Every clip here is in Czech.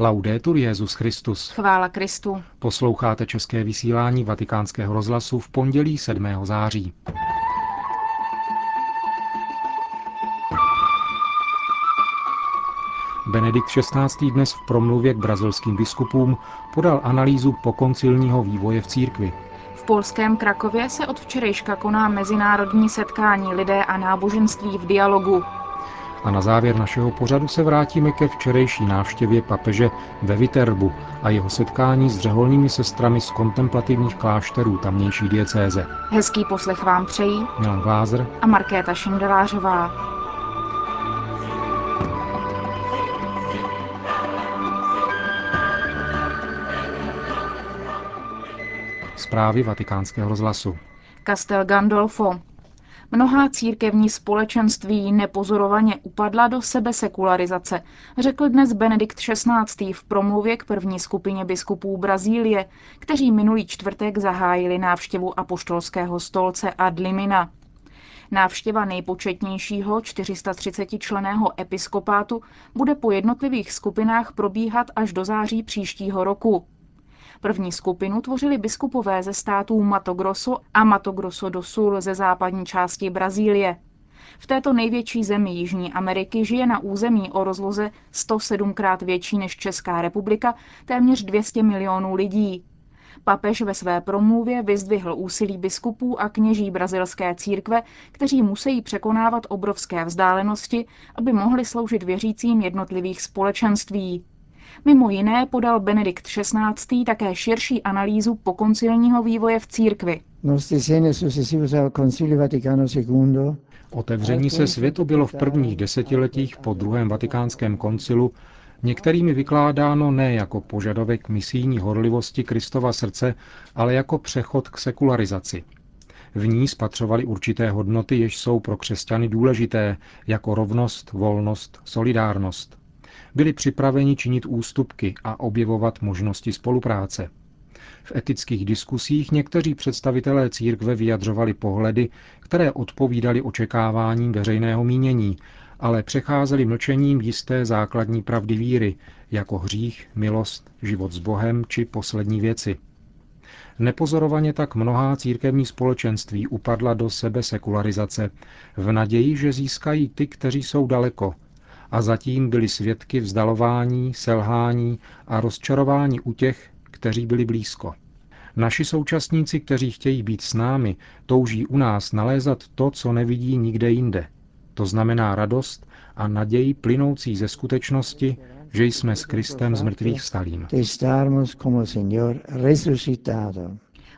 Laudetur Jezus Christus. Chvála Kristu. Posloucháte české vysílání Vatikánského rozhlasu v pondělí 7. září. Benedikt XVI. dnes v promluvě k brazilským biskupům podal analýzu pokoncilního vývoje v církvi. V polském Krakově se od včerejška koná mezinárodní setkání lidé a náboženství v dialogu. A na závěr našeho pořadu se vrátíme ke včerejší návštěvě papeže ve Viterbu a jeho setkání s řeholními sestrami z kontemplativních klášterů tamnější diecéze. Hezký poslech vám přejí Milan Glázer a Markéta Šindelářová. Zprávy vatikánského rozhlasu. Castel Gandolfo. Mnohá církevní společenství nepozorovaně upadla do sebe sekularizace, řekl dnes Benedikt XVI. v promluvě k první skupině biskupů Brazílie, kteří minulý čtvrtek zahájili návštěvu apoštolského stolce Adlimina. Návštěva nejpočetnějšího 430 členého episkopátu bude po jednotlivých skupinách probíhat až do září příštího roku. První skupinu tvořili biskupové ze států Mato Grosso a Mato Grosso do Sul ze západní části Brazílie. V této největší zemi Jižní Ameriky žije na území o rozloze 107 krát větší než Česká republika téměř 200 milionů lidí. Papež ve své promluvě vyzdvihl úsilí biskupů a kněží brazilské církve, kteří musí překonávat obrovské vzdálenosti, aby mohli sloužit věřícím jednotlivých společenství. Mimo jiné podal Benedikt XVI. také širší analýzu pokoncilního vývoje v církvi. Otevření se světu bylo v prvních desetiletích po druhém vatikánském koncilu některými vykládáno ne jako požadavek misijní horlivosti Kristova srdce, ale jako přechod k sekularizaci. V ní spatřovali určité hodnoty, jež jsou pro křesťany důležité, jako rovnost, volnost, solidárnost byli připraveni činit ústupky a objevovat možnosti spolupráce. V etických diskusích někteří představitelé církve vyjadřovali pohledy, které odpovídaly očekáváním veřejného mínění, ale přecházeli mlčením jisté základní pravdy víry, jako hřích, milost, život s Bohem či poslední věci. Nepozorovaně tak mnohá církevní společenství upadla do sebe sekularizace, v naději, že získají ty, kteří jsou daleko, a zatím byli svědky vzdalování, selhání a rozčarování u těch, kteří byli blízko. Naši současníci, kteří chtějí být s námi, touží u nás nalézat to, co nevidí nikde jinde. To znamená radost a naději plynoucí ze skutečnosti, že jsme s Kristem z mrtvých vstalým.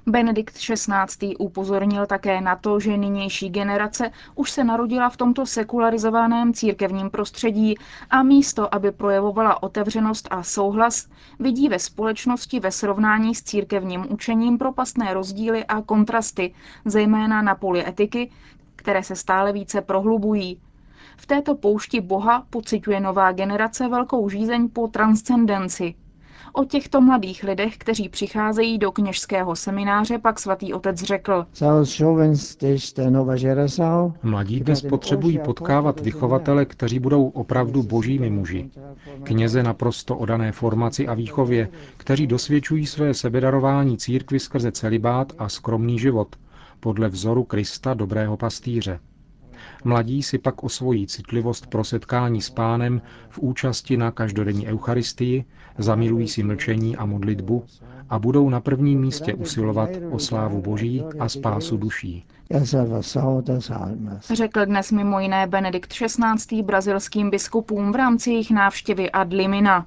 Benedikt XVI. upozornil také na to, že nynější generace už se narodila v tomto sekularizovaném církevním prostředí a místo, aby projevovala otevřenost a souhlas, vidí ve společnosti ve srovnání s církevním učením propastné rozdíly a kontrasty, zejména na poli etiky, které se stále více prohlubují. V této poušti Boha pociťuje nová generace velkou žízeň po transcendenci, O těchto mladých lidech, kteří přicházejí do kněžského semináře, pak svatý otec řekl. Mladí dnes potřebují potkávat vychovatele, kteří budou opravdu božími muži. Kněze naprosto odané formaci a výchově, kteří dosvědčují své sebedarování církvi skrze celibát a skromný život, podle vzoru Krista dobrého pastýře. Mladí si pak osvojí citlivost pro setkání s pánem v účasti na každodenní eucharistii, zamilují si mlčení a modlitbu a budou na prvním místě usilovat o slávu Boží a spásu duší. Řekl dnes mimo jiné Benedikt XVI. brazilským biskupům v rámci jejich návštěvy Ad Limina.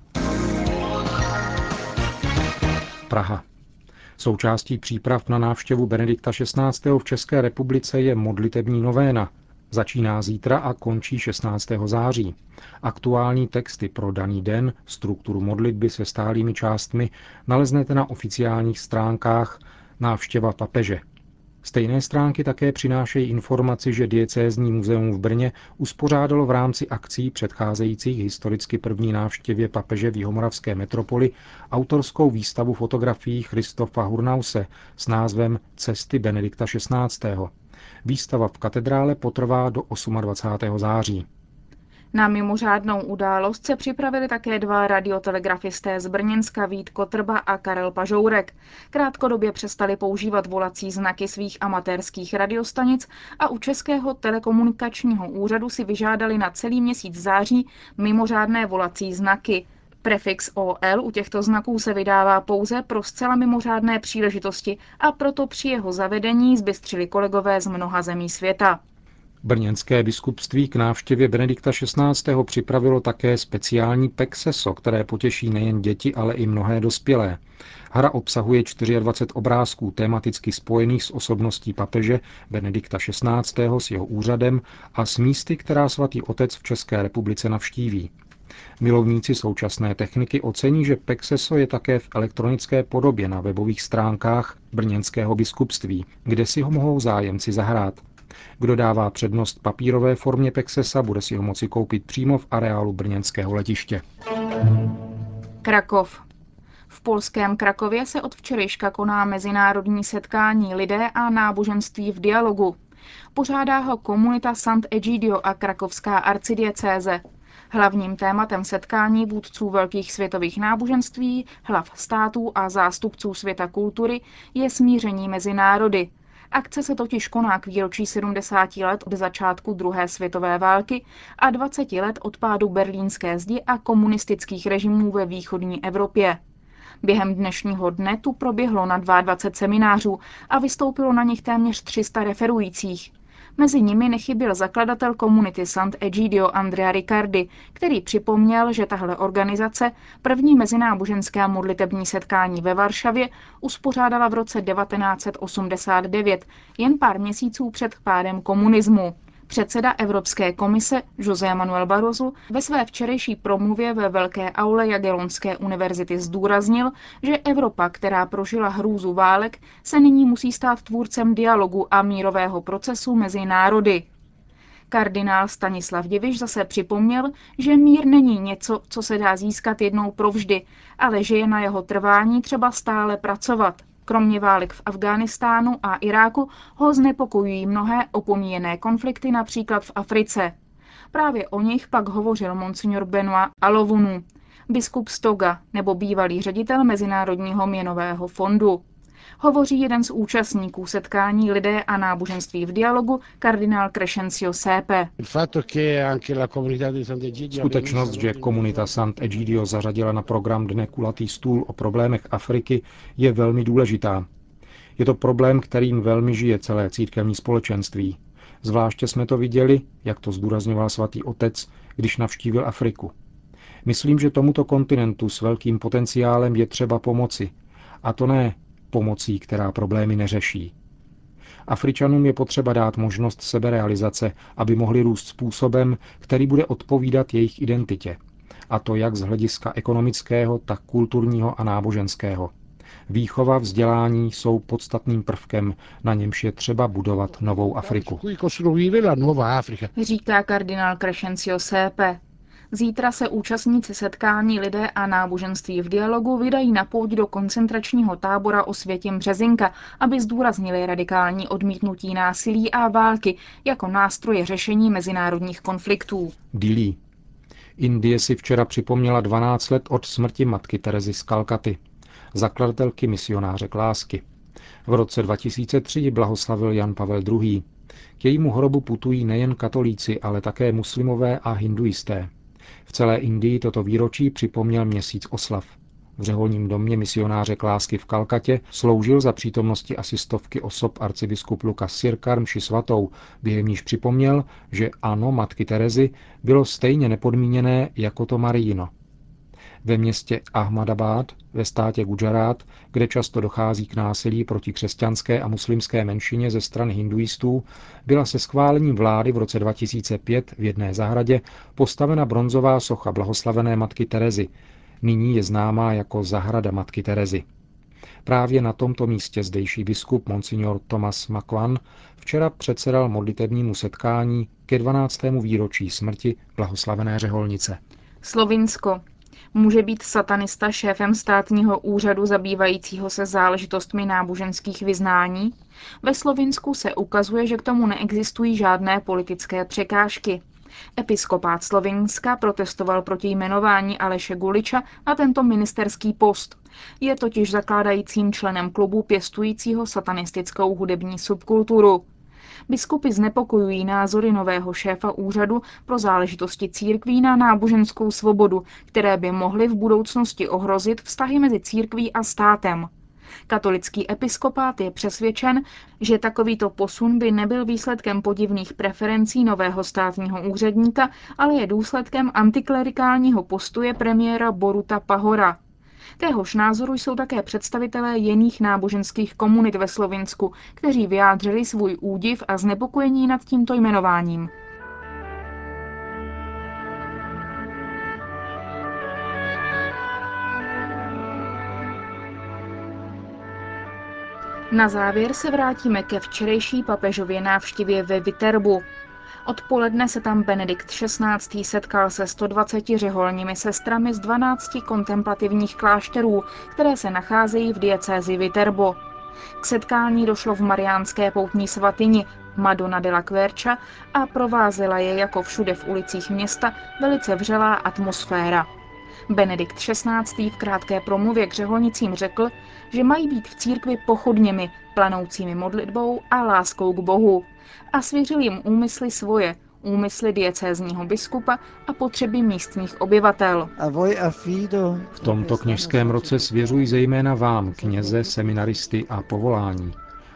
Praha. Součástí příprav na návštěvu Benedikta XVI. v České republice je modlitební novéna, Začíná zítra a končí 16. září. Aktuální texty pro daný den, strukturu modlitby se stálými částmi naleznete na oficiálních stránkách návštěva papeže. Stejné stránky také přinášejí informaci, že diecézní muzeum v Brně uspořádalo v rámci akcí předcházejících historicky první návštěvě papeže v Jihomoravské metropoli autorskou výstavu fotografií Christofa Hurnause s názvem Cesty Benedikta XVI. Výstava v katedrále potrvá do 28. září. Na mimořádnou událost se připravili také dva radiotelegrafisté z Brněnska Vít Kotrba a Karel Pažourek. Krátkodobě přestali používat volací znaky svých amatérských radiostanic a u Českého telekomunikačního úřadu si vyžádali na celý měsíc září mimořádné volací znaky. Prefix OL u těchto znaků se vydává pouze pro zcela mimořádné příležitosti a proto při jeho zavedení zbystřili kolegové z mnoha zemí světa. Brněnské biskupství k návštěvě Benedikta XVI. připravilo také speciální pexeso, které potěší nejen děti, ale i mnohé dospělé. Hra obsahuje 24 obrázků tematicky spojených s osobností papeže Benedikta XVI. s jeho úřadem a s místy, která svatý otec v České republice navštíví. Milovníci současné techniky ocení, že Pexeso je také v elektronické podobě na webových stránkách Brněnského biskupství, kde si ho mohou zájemci zahrát. Kdo dává přednost papírové formě Pexesa, bude si ho moci koupit přímo v areálu brněnského letiště. Krakov. V polském Krakově se od včerejška koná mezinárodní setkání lidé a náboženství v dialogu. Pořádá ho komunita Sant Egidio a krakovská arcidiecéze. Hlavním tématem setkání vůdců velkých světových náboženství, hlav států a zástupců světa kultury je smíření mezi národy. Akce se totiž koná k výročí 70 let od začátku druhé světové války a 20 let od pádu berlínské zdi a komunistických režimů ve východní Evropě. Během dnešního dne tu proběhlo na 22 seminářů a vystoupilo na nich téměř 300 referujících. Mezi nimi nechyběl zakladatel komunity Sant Egidio Andrea Riccardi, který připomněl, že tahle organizace první mezináboženské modlitební setkání ve Varšavě uspořádala v roce 1989, jen pár měsíců před pádem komunismu. Předseda Evropské komise José Manuel Barroso ve své včerejší promluvě ve Velké aule Jagiellonské univerzity zdůraznil, že Evropa, která prožila hrůzu válek, se nyní musí stát tvůrcem dialogu a mírového procesu mezi národy. Kardinál Stanislav Diviš zase připomněl, že mír není něco, co se dá získat jednou provždy, ale že je na jeho trvání třeba stále pracovat. Kromě válek v Afghánistánu a Iráku ho znepokojují mnohé opomíjené konflikty například v Africe. Právě o nich pak hovořil monsignor Benoit Alovunu, biskup Stoga nebo bývalý ředitel Mezinárodního měnového fondu. Hovoří jeden z účastníků setkání lidé a náboženství v dialogu, kardinál Crescencio Sepe. Skutečnost, že komunita Sant'Egidio zařadila na program Dne kulatý stůl o problémech Afriky, je velmi důležitá. Je to problém, kterým velmi žije celé církevní společenství. Zvláště jsme to viděli, jak to zdůrazňoval svatý otec, když navštívil Afriku. Myslím, že tomuto kontinentu s velkým potenciálem je třeba pomoci. A to ne pomocí, která problémy neřeší. Afričanům je potřeba dát možnost seberealizace, aby mohli růst způsobem, který bude odpovídat jejich identitě. A to jak z hlediska ekonomického, tak kulturního a náboženského. Výchova, vzdělání jsou podstatným prvkem, na němž je třeba budovat novou Afriku. Říká kardinál Crescencio Sepe. Zítra se účastníci setkání lidé a náboženství v dialogu vydají na pouť do koncentračního tábora o světě Březinka, aby zdůraznili radikální odmítnutí násilí a války jako nástroje řešení mezinárodních konfliktů. Dili. Indie si včera připomněla 12 let od smrti matky Terezy z Kalkaty, zakladatelky misionáře lásky. V roce 2003 blahoslavil Jan Pavel II. K jejímu hrobu putují nejen katolíci, ale také muslimové a hinduisté. V celé Indii toto výročí připomněl měsíc oslav. V řeholním domě misionáře Klásky v Kalkatě sloužil za přítomnosti asistovky osob arcibiskup Lukas Sirkar mši svatou, během níž připomněl, že ano matky Terezy bylo stejně nepodmíněné jako to Marijino. Ve městě Ahmadabad ve státě Gujarat, kde často dochází k násilí proti křesťanské a muslimské menšině ze strany hinduistů, byla se schválením vlády v roce 2005 v jedné zahradě postavena bronzová socha blahoslavené matky Terezy. Nyní je známá jako zahrada matky Terezy. Právě na tomto místě zdejší biskup Monsignor Thomas Makwan včera předsedal modlitebnímu setkání ke 12. výročí smrti blahoslavené řeholnice. Slovinsko. Může být satanista šéfem státního úřadu zabývajícího se záležitostmi náboženských vyznání? Ve Slovinsku se ukazuje, že k tomu neexistují žádné politické překážky. Episkopát Slovinska protestoval proti jmenování Aleše Guliča na tento ministerský post. Je totiž zakládajícím členem klubu pěstujícího satanistickou hudební subkulturu. Biskupy znepokojují názory nového šéfa úřadu pro záležitosti církví na náboženskou svobodu, které by mohly v budoucnosti ohrozit vztahy mezi církví a státem. Katolický episkopát je přesvědčen, že takovýto posun by nebyl výsledkem podivných preferencí nového státního úředníka, ale je důsledkem antiklerikálního postuje premiéra Boruta Pahora. Téhož názoru jsou také představitelé jiných náboženských komunit ve Slovinsku, kteří vyjádřili svůj údiv a znepokojení nad tímto jmenováním. Na závěr se vrátíme ke včerejší papežově návštěvě ve Viterbu. Odpoledne se tam Benedikt XVI. setkal se 120 řeholními sestrami z 12 kontemplativních klášterů, které se nacházejí v diecézi Viterbo. K setkání došlo v mariánské poutní svatyni Madonna la Quercia a provázela je jako všude v ulicích města velice vřelá atmosféra. Benedikt XVI. v krátké promluvě k řeholnicím řekl, že mají být v církvi pochodněmi, planoucími modlitbou a láskou k Bohu. A svěřil jim úmysly svoje, úmysly diecézního biskupa a potřeby místních obyvatel. V tomto kněžském roce svěřuji zejména vám, kněze, seminaristy a povolání.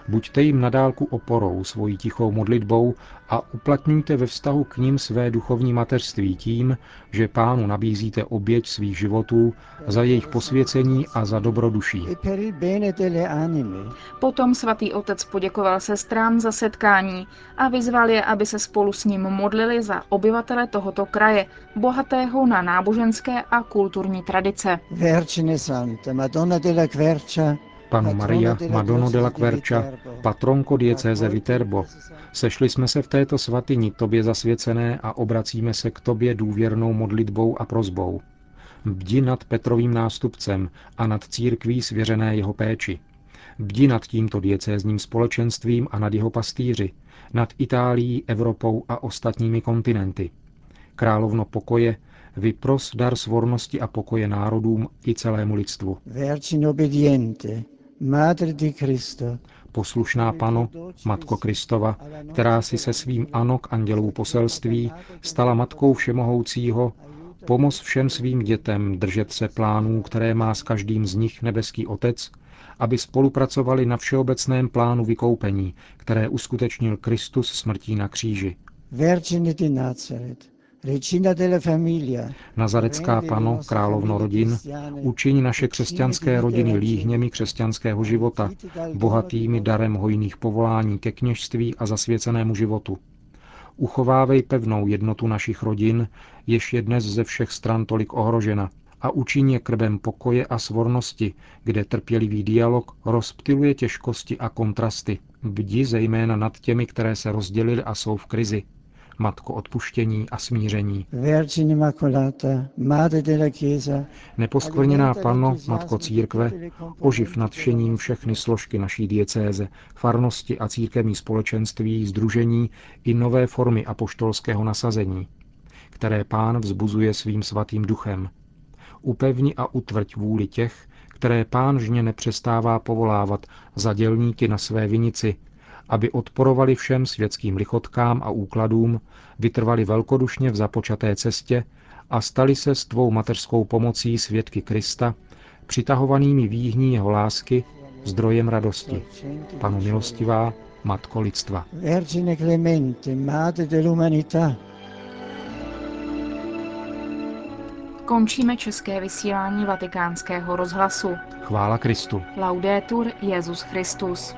Buďte jim nadálku oporou svojí tichou modlitbou a uplatňujte ve vztahu k ním své duchovní mateřství tím, že pánu nabízíte oběť svých životů za jejich posvěcení a za dobroduší. Potom svatý otec poděkoval sestrám za setkání a vyzval je, aby se spolu s ním modlili za obyvatele tohoto kraje, bohatého na náboženské a kulturní tradice. Vergine Santa, Madonna della Quercia, Panu Maria patronko diecéze Viterbo, sešli jsme se v této svatyni tobě zasvěcené a obracíme se k tobě důvěrnou modlitbou a prozbou. Bdi nad Petrovým nástupcem a nad církví svěřené jeho péči. Bdi nad tímto diecézním společenstvím a nad jeho pastýři, nad Itálií, Evropou a ostatními kontinenty. Královno pokoje, vypros dar svornosti a pokoje národům i celému lidstvu. Vergine obediente, Madre di Cristo, Poslušná pano, Matko Kristova, která si se svým ano k andělovu poselství stala Matkou Všemohoucího, pomoz všem svým dětem držet se plánů, které má s každým z nich nebeský Otec, aby spolupracovali na všeobecném plánu vykoupení, které uskutečnil Kristus smrtí na kříži. Vergine di Nazareth, Nazarecká pano, královno rodin, učiň naše křesťanské rodiny líhněmi křesťanského života, bohatými darem hojných povolání ke kněžství a zasvěcenému životu. Uchovávej pevnou jednotu našich rodin, jež je dnes ze všech stran tolik ohrožena, a učiň je krbem pokoje a svornosti, kde trpělivý dialog rozptiluje těžkosti a kontrasty. Bdi zejména nad těmi, které se rozdělily a jsou v krizi, Matko odpuštění a smíření. Vergine Immacolata, Madre della Chiesa, Neposkvrněná panno, Matko církve, oživ nadšením všechny složky naší diecéze, farnosti a církevní společenství, združení i nové formy apoštolského nasazení, které pán vzbuzuje svým svatým duchem. Upevni a utvrď vůli těch, které pán žně nepřestává povolávat za dělníky na své vinici, aby odporovali všem světským lichotkám a úkladům, vytrvali velkodušně v započaté cestě a stali se s tvou mateřskou pomocí svědky Krista, přitahovanými výhní jeho lásky, zdrojem radosti. Panu milostivá, Matko lidstva. Vergine Clemente, Madre dell'umanità, Končíme české vysílání vatikánského rozhlasu. Chvála Kristu. Laudetur Jezus Christus.